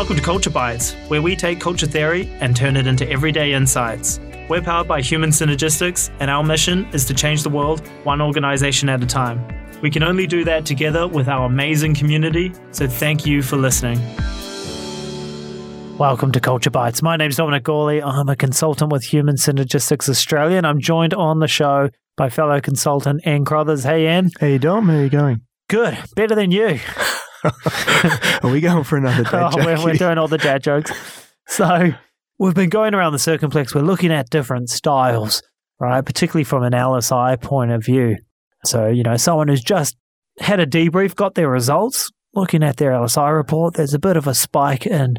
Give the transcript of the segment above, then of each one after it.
Welcome to Culture Bites, where we take culture theory and turn it into everyday insights. We're powered by Human Synergistics, and our mission is to change the world one organization at a time. We can only do that together with our amazing community, so thank you for listening. Welcome to Culture Bites. My name is Dominic Gawley. I'm a consultant with Human Synergistics Australia, and I'm joined on the show by fellow consultant Anne Crothers. Hey, Anne. Hey, Dom. How you going? Good. Better than you. Are we going for another dad oh, joke? we're, we're doing all the dad jokes. So we've been going around the circumplex. We're looking at different styles, right? Particularly from an LSI point of view. So, you know, someone who's just had a debrief, got their results, looking at their LSI report, there's a bit of a spike in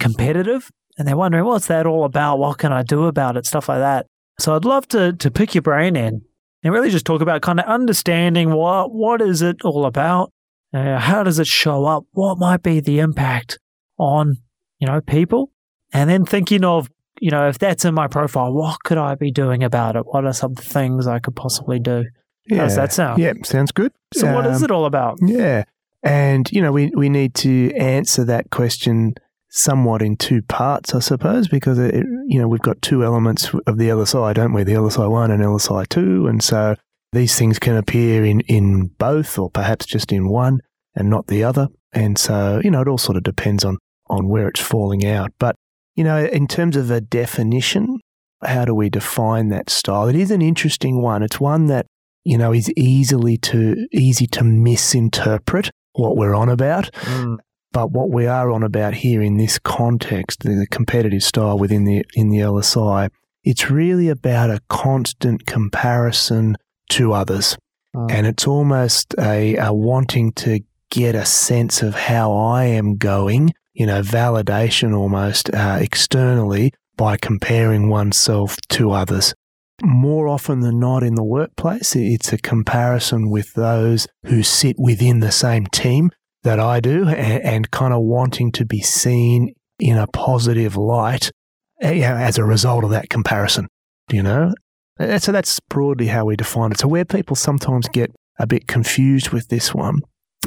competitive, and they're wondering, what's that all about? What can I do about it? Stuff like that. So I'd love to to pick your brain in and really just talk about kind of understanding what what is it all about? Uh, how does it show up? What might be the impact on, you know, people? And then thinking of, you know, if that's in my profile, what could I be doing about it? What are some things I could possibly do? Yeah. How does that sound? Yeah, sounds good. So what is Um, it all about? Yeah. And, you know, we, we need to answer that question somewhat in two parts, I suppose, because, it, you know, we've got two elements of the LSI, don't we? The LSI 1 and LSI 2. And so these things can appear in, in both or perhaps just in one and not the other. And so, you know, it all sort of depends on, on where it's falling out. But, you know, in terms of a definition, how do we define that style? It is an interesting one. It's one that you know, is easily to easy to misinterpret what we're on about. Mm, But what we are on about here in this context, the, the competitive style within the in the LSI, it's really about a constant comparison to others, Mm. and it's almost a, a wanting to get a sense of how I am going. You know, validation almost uh, externally by comparing oneself to others more often than not in the workplace, it's a comparison with those who sit within the same team that I do and, and kind of wanting to be seen in a positive light you know, as a result of that comparison, you know? Eh, So that's broadly how we define it. So where people sometimes get a bit confused with this one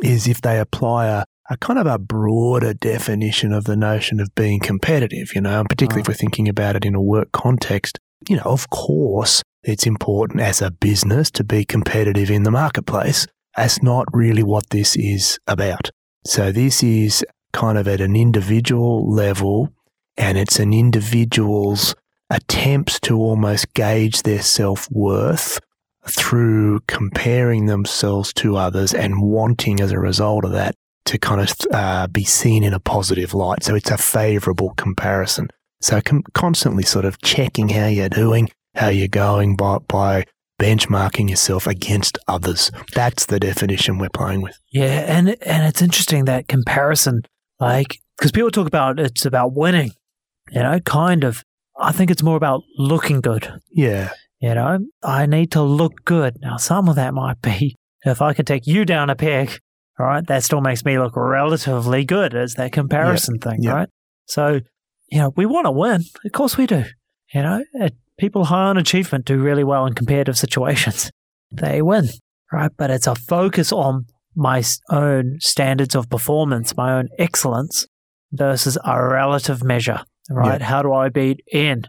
is if they apply a, a kind of a broader definition of the notion of being competitive, you know, and particularly if we're thinking about it in a work context you know, of course, it's important as a business to be competitive in the marketplace. That's not really what this is about. So, this is kind of at an individual level, and it's an individual's attempts to almost gauge their self worth through comparing themselves to others and wanting, as a result of that, to kind of uh, be seen in a positive light. So, it's a favorable comparison. So com- constantly sort of checking how you're doing, how you're going by, by benchmarking yourself against others. That's the definition we're playing with. Yeah, and and it's interesting that comparison, like because people talk about it's about winning, you know, kind of. I think it's more about looking good. Yeah. You know, I need to look good. Now, some of that might be if I can take you down a peg, all right, that still makes me look relatively good as that comparison thing, right? So, you know, we want to win. Of course we do. You know, people high on achievement do really well in competitive situations. They win, right? But it's a focus on my own standards of performance, my own excellence versus a relative measure, right? How do I beat Anne?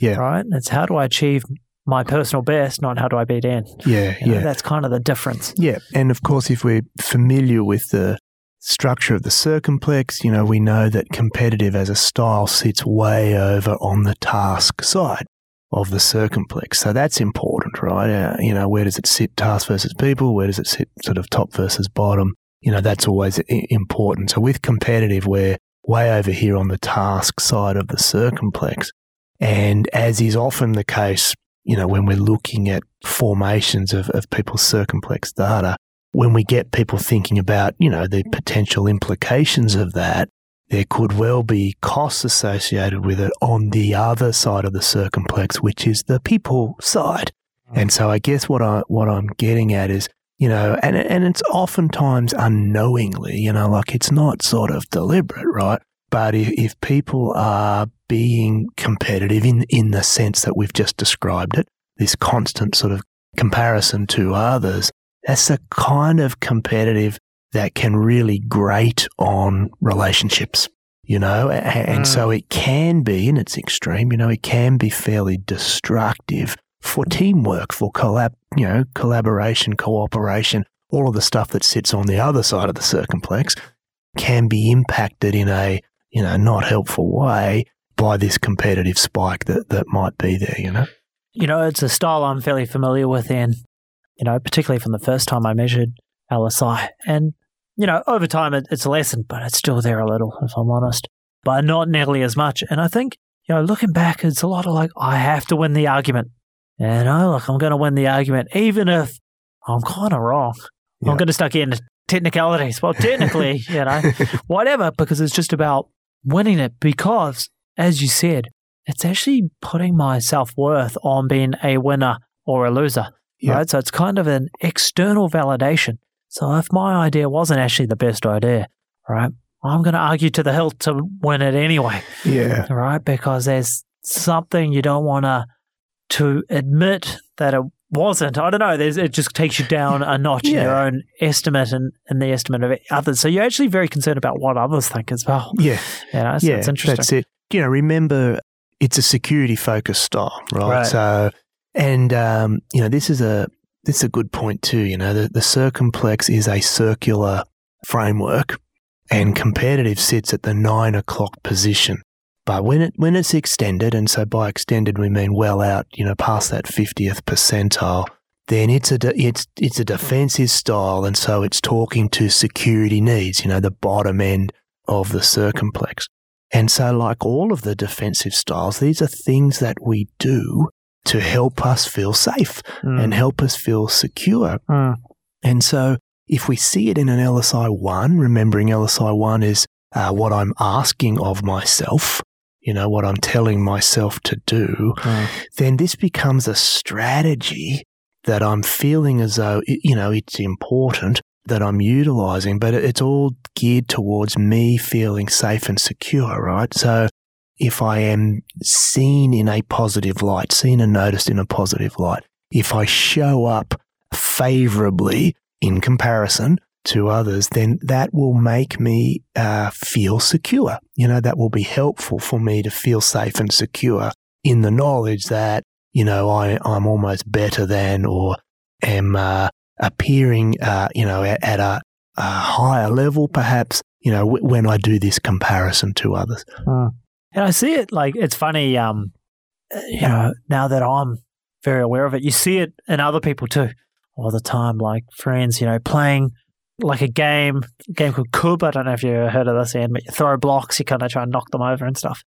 Yeah. Right? It's how do I achieve my personal best, not how do I beat Anne? Yeah. You know, yeah. That's kind of the difference. Yeah. And of course, if we're familiar with the structure of the circumplex, you know, we know that competitive as a style sits way over on the task side of the circumplex. So that's important, right? Uh, you know, where does it sit task versus people? Where does it sit sort of top versus bottom? You know, that's always important. So with competitive, we're way over here on the task side of the circumplex. And as is often the case, you know, when we're looking at formations of, of people's circumplex data, when we get people thinking about, you know, the potential implications of that, there could well be costs associated with it on the other side of the circumplex, which is the people side. Hmm. And so I guess what I what I'm getting at is, you know, and and it's oftentimes unknowingly, you know, like it's not sort of deliberate, right? But if, if people are being competitive in in the sense that we've just described it, this constant sort of comparison to others, that's the kind of competitive that can really grate on relationships. you know, a- and Mm. so it can be, in its extreme, you know, it can be fairly destructive for teamwork, for collab, you know, collaboration, cooperation, all of the stuff that sits on the other side of the circumplex can be impacted in a, you know, not helpful way by this competitive spike that, that might be there, you know? You know, it's a style I'm fairly familiar with, and you know, particularly from the first time I measured LSI, and you know, over time it, it's lessened, but it's still there a little, if I'm honest, but not nearly as much. And I think, you know, looking back, it's a lot of like, I have to win the argument. And I look, I'm going to win the argument, even if I'm kind of wrong. Yeah. I'm going to start getting into technicalities. Well, technically, you know, whatever, because it's just about winning it. Because, as you said, it's actually putting my self worth on being a winner or a loser. Yeah. Right. So it's kind of an external validation. So if my idea wasn't actually the best idea, right, I'm going to argue to the hilt to win it anyway, yeah. right? Because there's something you don't want to to admit that it wasn't. I don't know. There's, it just takes you down a notch in your own estimate and, and the estimate of others. So you're actually very concerned about what others think as well. Yeah. You know, so yeah, it's interesting. That's it. You know, remember it's a security focused style, right? Right. So, and um, you know, this is a this is a good point too. You know, the, the circumplex is a circular framework, and competitive sits at the nine o'clock position. But when it when it's extended, and so by extended we mean well out, you know, past that fiftieth percentile, then it's a de- it's it's a defensive style, and so it's talking to security needs. You know, the bottom end of the circumplex. And so, like all of the defensive styles, these are things that we do to help us feel safe Mm, and help us feel secure. mm, And so, if we see it in an LSI 1, remembering LSI 1 is uh, what I'm asking of myself, you know, what I'm telling myself to do, mm. then this becomes a strategy that I'm feeling as though, you know, it's important that I'm utilizing, but it's all geared towards me feeling safe and secure, right? So if I am seen in a positive light, seen and noticed in a positive light, if I show up favorably in comparison to others, then that will make me uh, feel secure. You know, that will be helpful for me to feel safe and secure in the knowledge that, you know, I, I'm almost better than or am uh, appearing, uh, you know, at, at a, a higher level, perhaps, you know, w- when I do this comparison to others. And I see it like it's funny, um, uh, you know, now that I'm very aware of it, you see it in other people too all the time, like friends, you know, playing like a game, a game called Kubb. I don't know if you heard of this, Ian, but you throw blocks, you kind of try and knock them over and stuff.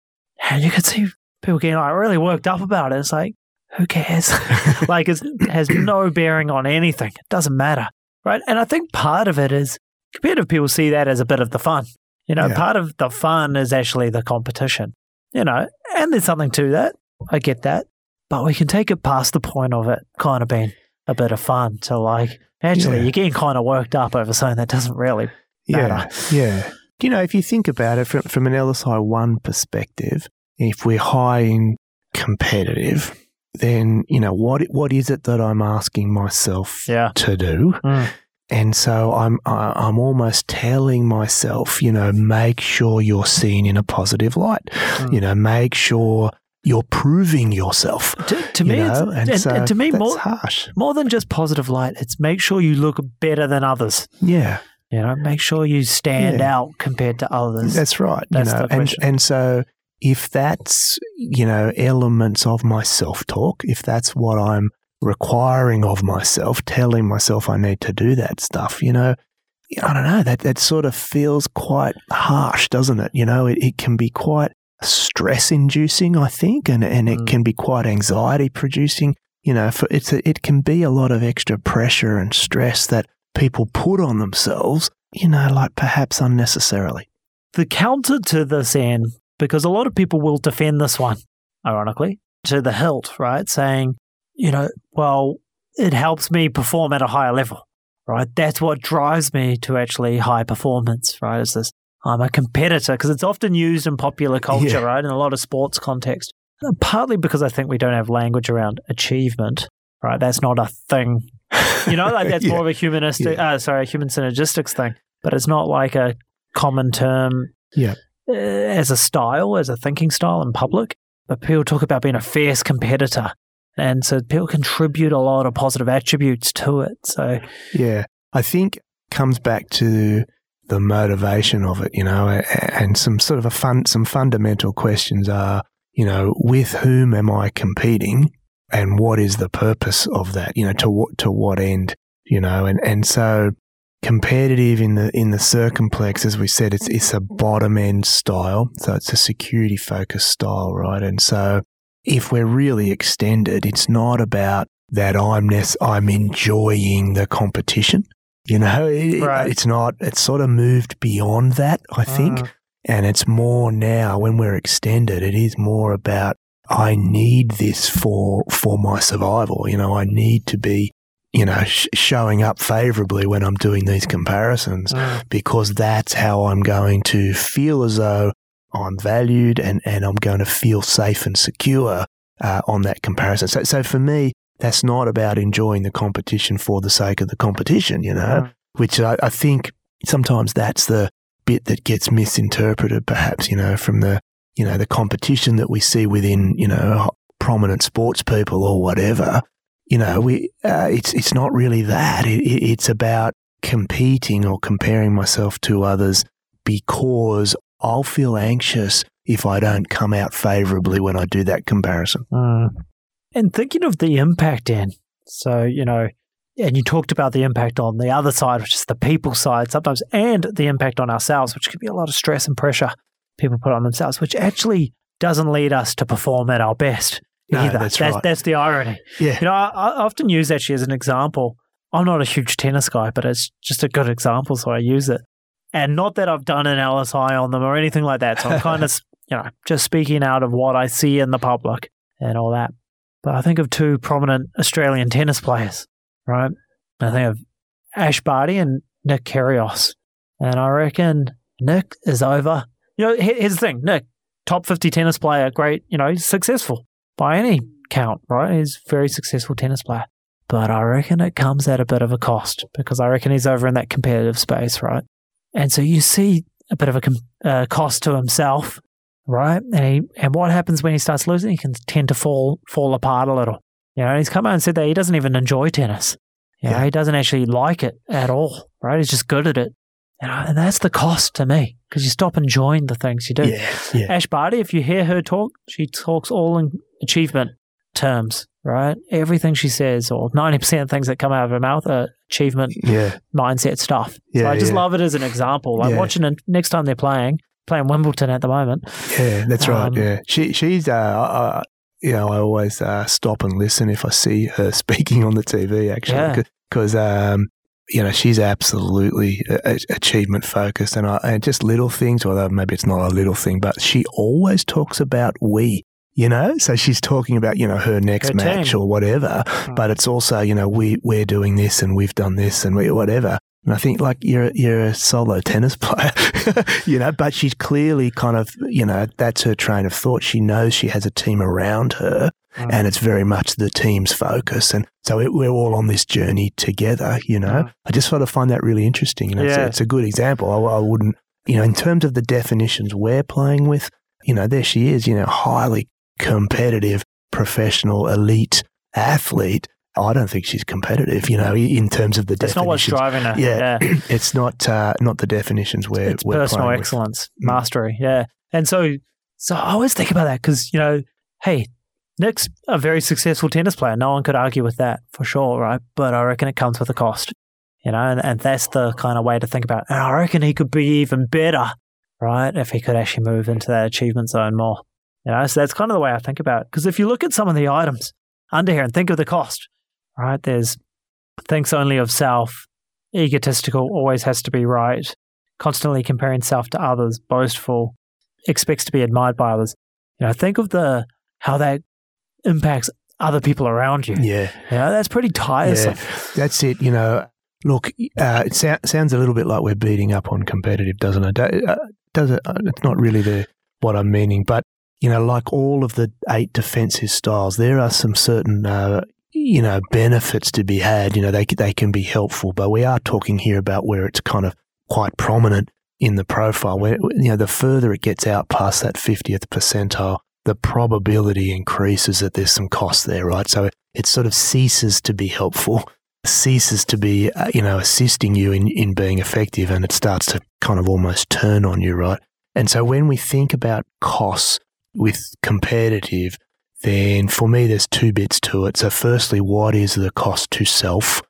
And you can see people getting like really worked up about it. It's like, who cares? like it has no bearing on anything. It doesn't matter. Right. And I think part of it is competitive people see that as a bit of the fun. You know, Yeah. part of the fun is actually the competition, you know, and there's something to that. I get that. But we can take it past the point of it kind of being a bit of fun to like, actually, Yeah. you're getting kind of worked up over something that doesn't really matter. Yeah, yeah. You know, if you think about it from, from an LSI 1 perspective, if we're high in competitive, then, you know, what what is it that I'm asking myself Yeah. to do? Mm. And so I'm I- I'm almost telling myself, you know, make sure you're seen in a positive light. Mm. You know, make sure you're proving yourself. To, to you me, it's, know? and, so and to me, more, harsh. more than just positive light, it's make sure you look better than others. Yeah. You know, make sure you stand Yeah. out compared to others. That's right. That's you know, and question. and so if that's you know elements of my self talk, if that's what I'm requiring of myself, telling myself I need to do that stuff, you know, I don't know that that sort of feels quite harsh, doesn't it? You know, it, it can be quite stress inducing, I think, and and it Mm. can be quite anxiety producing. You know, for it's a, it can be a lot of extra pressure and stress that people put on themselves. You know, like perhaps unnecessarily. the counter to this, Anne, because a lot of people will defend this one, ironically, to the hilt, right? Saying, you know, well, it helps me perform at a higher level, right? That's what drives me to actually high performance, right? Is this I'm a competitor because it's often used in popular culture, Yeah. right? In a lot of sports context. Uh, Partly because I think we don't have language around achievement, right? That's not a thing. You know, like that's Yeah. more of a humanistic, uh, sorry, a human synergistics thing, but it's not like a common term Yeah. uh, as a style, as a thinking style in public, but people talk about being a fierce competitor. And so people contribute a lot of positive attributes to it. So, yeah, I think comes back to the motivation of it, you know, and some sort of a fun, some fundamental questions are, you know, with whom am I competing, and what is the purpose of that, you know, to what to what end, you know, and and so competitive in the in the circumplex, as we said, it's it's a bottom end style, so it's a security focused style, right? And so if we're really extended, it's not about that I'm I'm enjoying the competition. You know, it, right. it's not, it's sort of moved beyond that, I think. Uh. And it's more now when we're extended, it is more about I need this for for my survival. You know, I need to be, you know, sh- showing up favorably when I'm doing these comparisons uh. because that's how I'm going to feel as though I'm valued and and I'm going to feel safe and secure uh, on that comparison. So so for me, that's not about enjoying the competition for the sake of the competition, you know, mm. which I, I think sometimes that's the bit that gets misinterpreted, perhaps, you know, from the, you know, the competition that we see within, you know, prominent sports people or whatever. You know, we, uh, it's, it's not really that. It, it, it's about competing or comparing myself to others because I'll feel anxious if I don't come out favorably when I do that comparison. Mm. And thinking of the impact, Dan. So, you know, and you talked about the impact on the other side, which is the people side sometimes, and the impact on ourselves, which can be a lot of stress and pressure people put on themselves, which actually doesn't lead us to perform at our best no, either. That's, that's, right. that's the irony. Yeah. You know, I, I often use actually as an example. I'm not a huge tennis guy, but it's just a good example, so I use it. And not that I've done an LSI on them or anything like that. So I'm kind of, you know, just speaking out of what I see in the public and all that. But I think of two prominent Australian tennis players, right? I think of Ash Barty and Nick Kyrgios. And I reckon Nick is over. You know, here's the thing Nick, top 50 tennis player, great, you know, successful by any count, right? He's a very successful tennis player. But I reckon it comes at a bit of a cost because I reckon he's over in that competitive space, right? And so you see a bit of a com- uh, cost to himself right? And he, and what happens when he starts losing? He can tend to fall fall apart a little. You know, he's come out and said that he doesn't even enjoy tennis. You know, yeah. he doesn't actually like it at all, right? He's just good at it. You know, and that's the cost to me because you stop enjoying the things you do. Yeah, yeah. Ash Barty, if you hear her talk, she talks all in achievement terms, right? Everything she says, or 90% of things that come out of her mouth are achievement yeah. mindset stuff. Yeah, so I just yeah. love it as an example. Like watching it next time they're playing, playing Wimbledon at the moment. Yeah, that's right. Um, yeah, she she's uh, uh, you know I always uh, stop and listen if I see her speaking on the TV actually because yeah. um, you know she's absolutely a- achievement focused and I, and just little things. Although maybe it's not a little thing, but she always talks about we. You know, so she's talking about you know her next her match team. or whatever, hmm. but it's also you know we we're doing this and we've done this and we whatever. And I think like you're you're a solo tennis player, you know, but she's clearly kind of you know that's her train of thought. She knows she has a team around her, mm. and it's very much the team's focus. And so it, we're all on this journey together. You know, mm. I just sort of find that really interesting. You know, yeah. it's, it's, a good example. I, I wouldn't, you know, in terms of the definitions we're playing with, you know, there she is. You know, highly competitive, professional, elite athlete I don't think she's competitive, you know, in terms of the That's not what's driving her. Yeah, yeah. it's not uh, not the definitions where it's we're personal excellence, with. Mm. mastery. Yeah, and so so I always think about that because you know, hey, Nick's a very successful tennis player. No one could argue with that for sure, right? But I reckon it comes with a cost, you know, and, and that's the kind of way to think about it. And I reckon he could be even better, right, if he could actually move into that achievement zone more. You know, so that's kind of the way I think about it. Because if you look at some of the items under here and think of the cost, right? There's thinks only of self, egotistical, always has to be right, constantly comparing self to others, boastful, expects to be admired by others. You know, think of the how that impacts other people around you. Yeah, you know, that's pretty tiresome. Yeah, that's it. You know, look, uh, it so- sounds a little bit like we're beating up on competitive, doesn't it? Uh, does it? Uh, it's not really the what I'm meaning, but you know, like all of the eight defensive styles, there are some certain uh, you know, benefits to be had. You know, they they can be helpful, but we are talking here about where it's kind of quite prominent in the profile, where, you know, the further it gets out past that 50th percentile, the probability increases that there's some cost there, right? So it sort of ceases to be helpful, ceases to be, uh, you know, assisting you in, in being effective, and it starts to kind of almost turn on you, right? And so when we think about costs with competitive, then for me, there's two bits to it. So, firstly, what is the cost to self?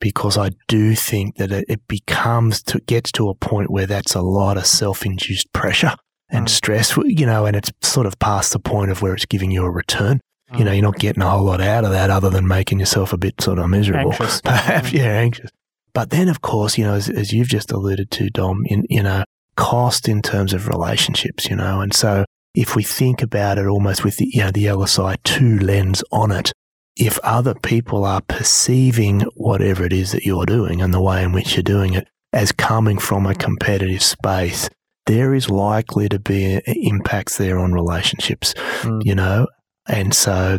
Because I do think that it becomes to gets to a point where that's a lot of self-induced pressure and mm. stress, you know, and it's sort of past the point of where it's giving you a return. Mm. You know, you're not getting a whole lot out of that other than making yourself a bit sort of miserable, anxious. perhaps, yeah, anxious. But then, of course, you know, as, as you've just alluded to, Dom, in, you know, cost in terms of relationships, you know, and so if we think about it almost with the, you know, the LSI 2 lens on it, if other people are perceiving whatever it is that you're doing and the way in which you're doing it as coming from a competitive space, there is likely to be impacts there on relationships, mm. you know? And so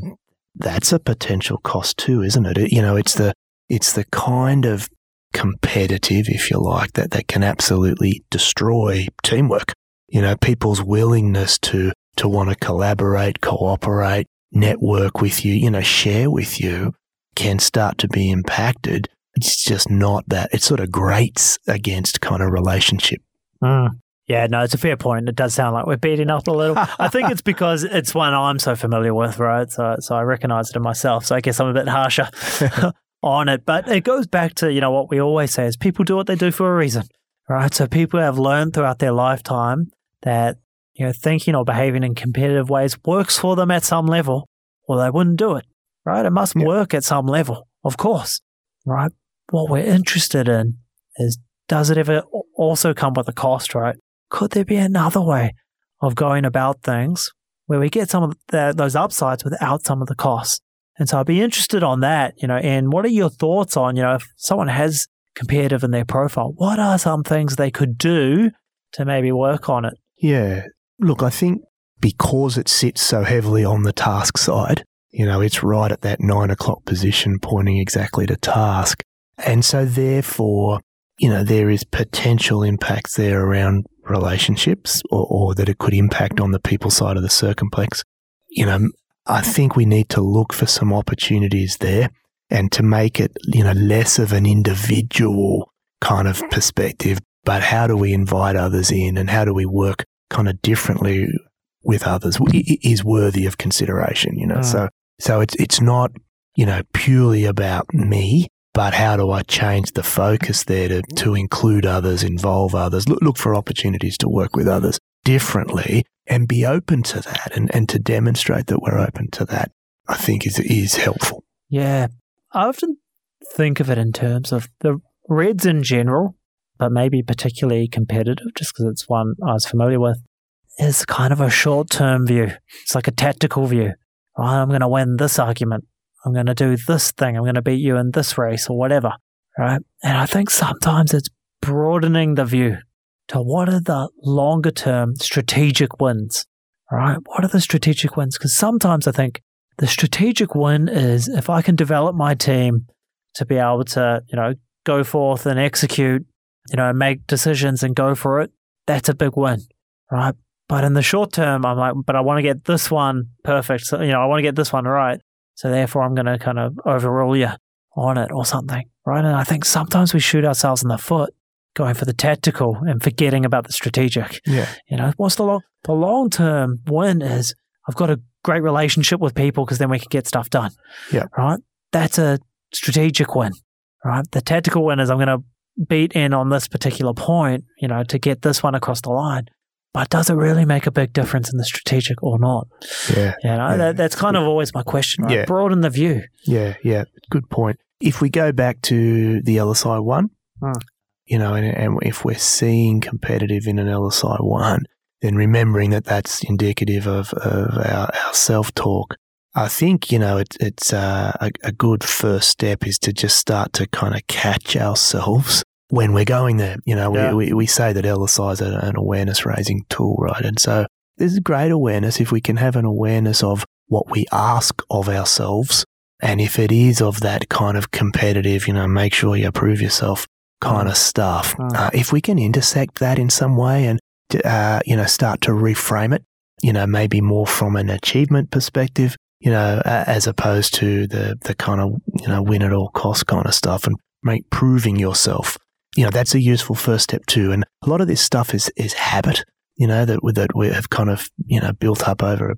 that's a potential cost too, isn't it? You know, it's the, it's the kind of competitive, if you like, that, that can absolutely destroy teamwork you know, people's willingness to, to want to collaborate, cooperate, network with you, you know, share with you can start to be impacted. It's just not that. It sort of grates against kind of relationship. Mm. Yeah, no, it's a fair point. It does sound like we're beating up a little. I think it's because it's one I'm so familiar with, right? So, so I recognize it in myself. So I guess I'm a bit harsher on it. But it goes back to you know what we always say is people do what they do for a reason, right? So people have learned throughout their lifetime that you know thinking or behaving in competitive ways works for them at some level, or they wouldn't do it. Right? It must work at some level, of course. Right? What we're interested in is does it ever also come with a cost, right? Could there be another way of going about things where we get some of the, those upsides without some of the costs? And so I'd be interested on that, you know, and what are your thoughts on, you know, if someone has competitive in their profile, what are some things they could do to maybe work on it? Yeah. Look, I think because it sits so heavily on the task side, you know, it's right at that nine o'clock position pointing exactly to task. And so therefore, you know, there is potential impacts there around relationships or, or that it could impact on the people side of the circumplex. You know, I think we need to look for some opportunities there and to make it, you know, less of an individual kind of perspective, but how do we invite others in and how do we work kind of differently with others is worthy of consideration, you know. Mm. So so it's it's not, you know, purely about me, but how do I change the focus there to, to include others, involve others, look, look for opportunities to work with others differently and be open to that and, and to demonstrate that we're open to that, I think is is helpful. Yeah. I often think of it in terms of the Reds in general but maybe particularly competitive, just because it's one I was familiar with, is kind of a short term view. It's like a tactical view. Right, I'm going to win this argument. I'm going to do this thing. I'm going to beat you in this race or whatever. Right. And I think sometimes it's broadening the view to what are the longer term strategic wins. Right. What are the strategic wins? Because sometimes I think the strategic win is if I can develop my team to be able to, you know, go forth and execute you know, make decisions and go for it, that's a big win, right? But in the short term, I'm like, but I want to get this one perfect. So, you know, I want to get this one right. So therefore, I'm going to kind of overrule you on it or something, right? And I think sometimes we shoot ourselves in the foot going for the tactical and forgetting about the strategic. Yeah. You know, what's the long, the long term win is I've got a great relationship with people because then we can get stuff done. Yeah. Right. That's a strategic win, right? The tactical win is I'm going to beat in on this particular point, you know, to get this one across the line. But does it really make a big difference in the strategic or not? Yeah. You know, yeah. That, that's kind of always my question, right? Yeah. Broaden the view. Yeah, yeah. Good point. If we go back to the LSI one, hmm. you know, and, and if we're seeing competitive in an LSI one, then remembering that that's indicative of, of our, our self talk. I think, you know, it, it's uh, a, a good first step is to just start to kind of catch ourselves when we're going there. You know, yeah. we, we, we, say that LSI is an awareness raising tool, right? And so there's great awareness if we can have an awareness of what we ask of ourselves. And if it is of that kind of competitive, you know, make sure you prove yourself kind Mm. of stuff. Mm. Uh, if we can intersect that in some way and, uh, you know, start to reframe it, you know, maybe more from an achievement perspective, you know, a- as opposed to the, the kind of, you know, win at all cost kind of stuff and make proving yourself, you know, that's a useful first step too. And a lot of this stuff is, is habit, you know, that, that we have kind of, you know, built up over a,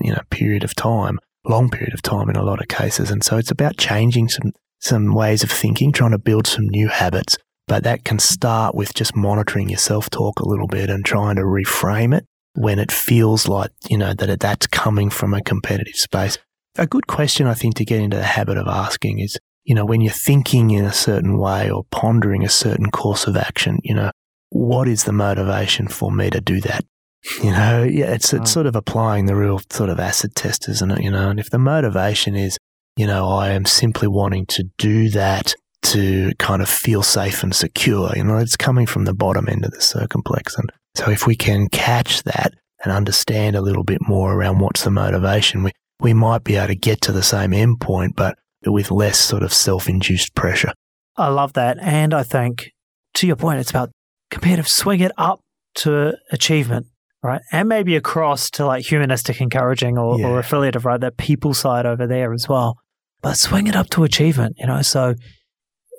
you know, period of time, long period of time in a lot of cases. And so it's about changing some, some ways of thinking, trying to build some new habits. But that can start with just monitoring your self talk a little bit and trying to reframe it when it feels like, you know, that it, that's coming from a competitive space. A good question, I think, to get into the habit of asking is, you know, when you're thinking in a certain way or pondering a certain course of action, you know, what is the motivation for me to do that? You know, yeah, it's, it's Mm. sort of applying the real sort of acid test, isn't it? You know, and if the motivation is, you know, I am simply wanting to do that to kind of feel safe and secure, you know, it's coming from the bottom end of the circumplex. And so if we can catch that and understand a little bit more around what's the motivation, we, we might be able to get to the same endpoint, but with less sort of self induced pressure. I love that. And I think, to your point, it's about competitive, swing it up to achievement, right? And maybe across to like humanistic encouraging or, Yeah. or affiliative, right? That people side over there as well. But swing it up to achievement, you know? So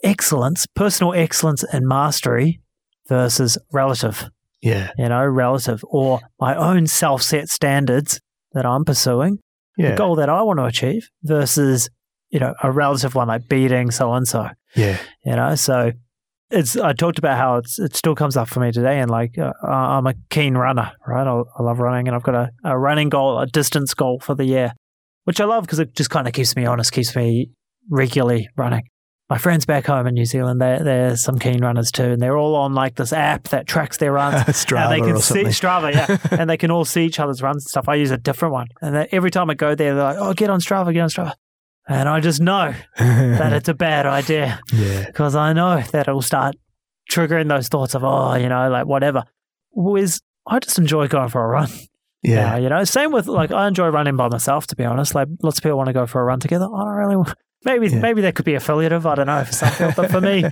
excellence, personal excellence and mastery versus relative, Yeah. you know, relative or my own self set standards that I'm pursuing, Yeah. the goal that I want to achieve versus, you know, a relative one like beating so and so Yeah. you know so it's i talked about how it's it still comes up for me today and like uh, i'm a keen runner right I, I love running and i've got a, a running goal a distance goal for the year which i love because it just kind of keeps me honest keeps me regularly running my friends back home in new zealand they're, they're some keen runners too and they're all on like this app that tracks their runs Strava and they can or see something. Strava, yeah, and they can all see each other's runs and stuff. I use a different one, and every time I go there, they're like, "Oh, get on Strava, get on Strava," and I just know that it's a bad idea yeah. because I know that it'll start triggering those thoughts of, oh, you know, like whatever. Whereas I just enjoy going for a run. Yeah. now, you know, same with like I enjoy running by myself. To be honest, like lots of people want to go for a run together. I don't really. want, Maybe Yeah. maybe that could be affiliative. I don't know for some people, but for me,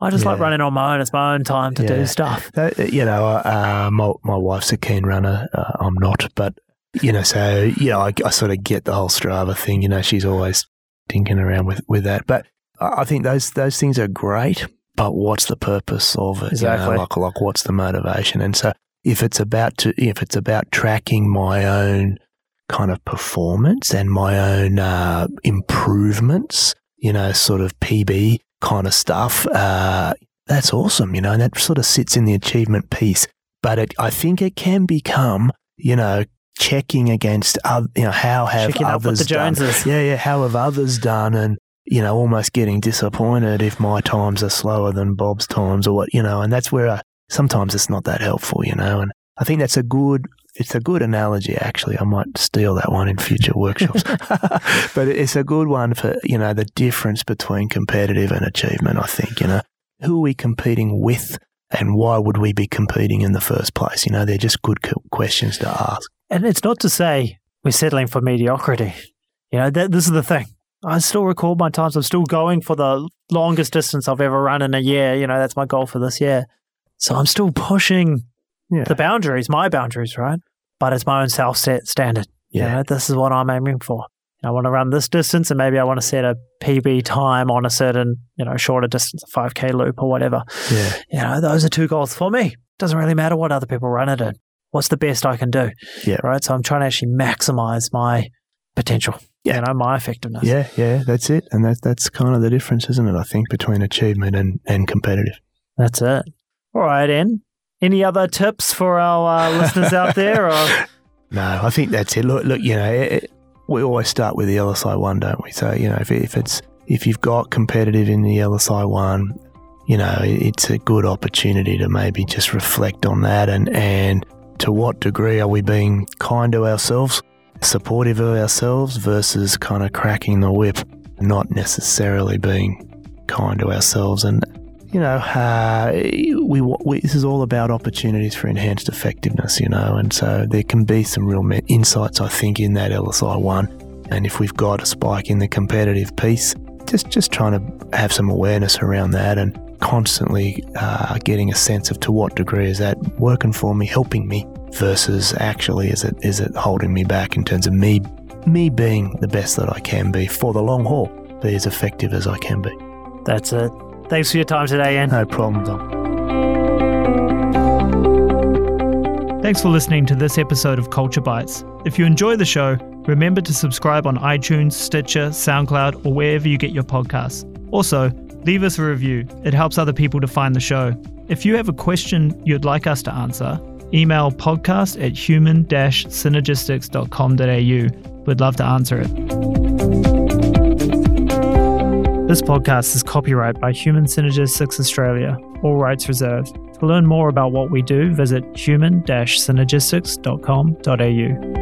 I just like running on my own. It's my own time to Yeah. do stuff. Uh, you know, uh, my my wife's a keen runner. Uh, I'm not, but you know, so you know, I, I sort of get the whole Strava thing. You know, she's always tinking around with with that. But I think those those things are great. But what's the purpose of it? You know, Exactly. like like what's the motivation? And so if it's about to if it's about tracking my own kind of performance and my own uh, improvements, you know, sort of PB kind of stuff. Uh, that's awesome, you know, and that sort of sits in the achievement piece. But it, I think it can become, you know, checking against, other, you know, how have Checking up with others the done? Yeah, yeah, how have others done? And, you know, almost getting disappointed if my times are slower than Bob's times or what, you know, and that's where I, sometimes it's not that helpful, you know, and I think that's a good, it's a good analogy, actually. I might steal that one in future workshops. but it's a good one for, you know, the difference between competitive and achievement, I think, you know. Who are we competing with and why would we be competing in the first place? You know, they're just good questions to ask. And it's not to say we're settling for mediocrity. You know, that, this is the thing. I still record my times. I'm still going for the longest distance I've ever run in a year. You know, that's my goal for this year. So I'm still pushing Yeah. the boundaries, my boundaries, right? But it's my own self set standard. You Yeah. know, this is what I'm aiming for. I want to run this distance and maybe I want to set a PB time on a certain, you know, shorter distance, a 5K loop or whatever. Yeah. You know, those are two goals for me. Doesn't really matter what other people run it in. What's the best I can do? Yeah. Right. So I'm trying to actually maximize my potential. Yeah. You know, my effectiveness. Yeah, yeah, that's it. And that, that's kind of the difference, isn't it? I think between achievement and, and competitive. That's it. All right, Anne. Any other tips for our uh, listeners out there? Or No, I think that's it. Look, look, you know, it, it- we always start with the LSI one, don't we? So, you know, if, if it's if you've got competitive in the LSI one, you know, it- it's a good opportunity to maybe just reflect on that and and to what degree are we being kind to ourselves, supportive of ourselves versus kind of cracking the whip, not necessarily being kind to ourselves and you know, uh, we, we this is all about opportunities for enhanced effectiveness, you know, and so there can be some real insights, I think, in that LSI one. And if we've got a spike in the competitive piece, just just trying to have some awareness around that, and constantly uh, getting a sense of to what degree is that working for me, helping me, versus actually is it is it holding me back in terms of me me being the best that I can be for the long haul, be as effective as I can be. That's it. Thanks for your time today, Ian. No problem, Dom. Thanks for listening to this episode of Culture Bites. If you enjoy the show, remember to subscribe on iTunes, Stitcher, SoundCloud, or wherever you get your podcasts. Also, leave us a review. It helps other people to find the show. If you have a question you'd like us to answer, email podcast at human synergistics.com.au. We'd love to answer it. This podcast is copyright by Human Synergistics Australia, all rights reserved. To learn more about what we do, visit human synergistics.com.au.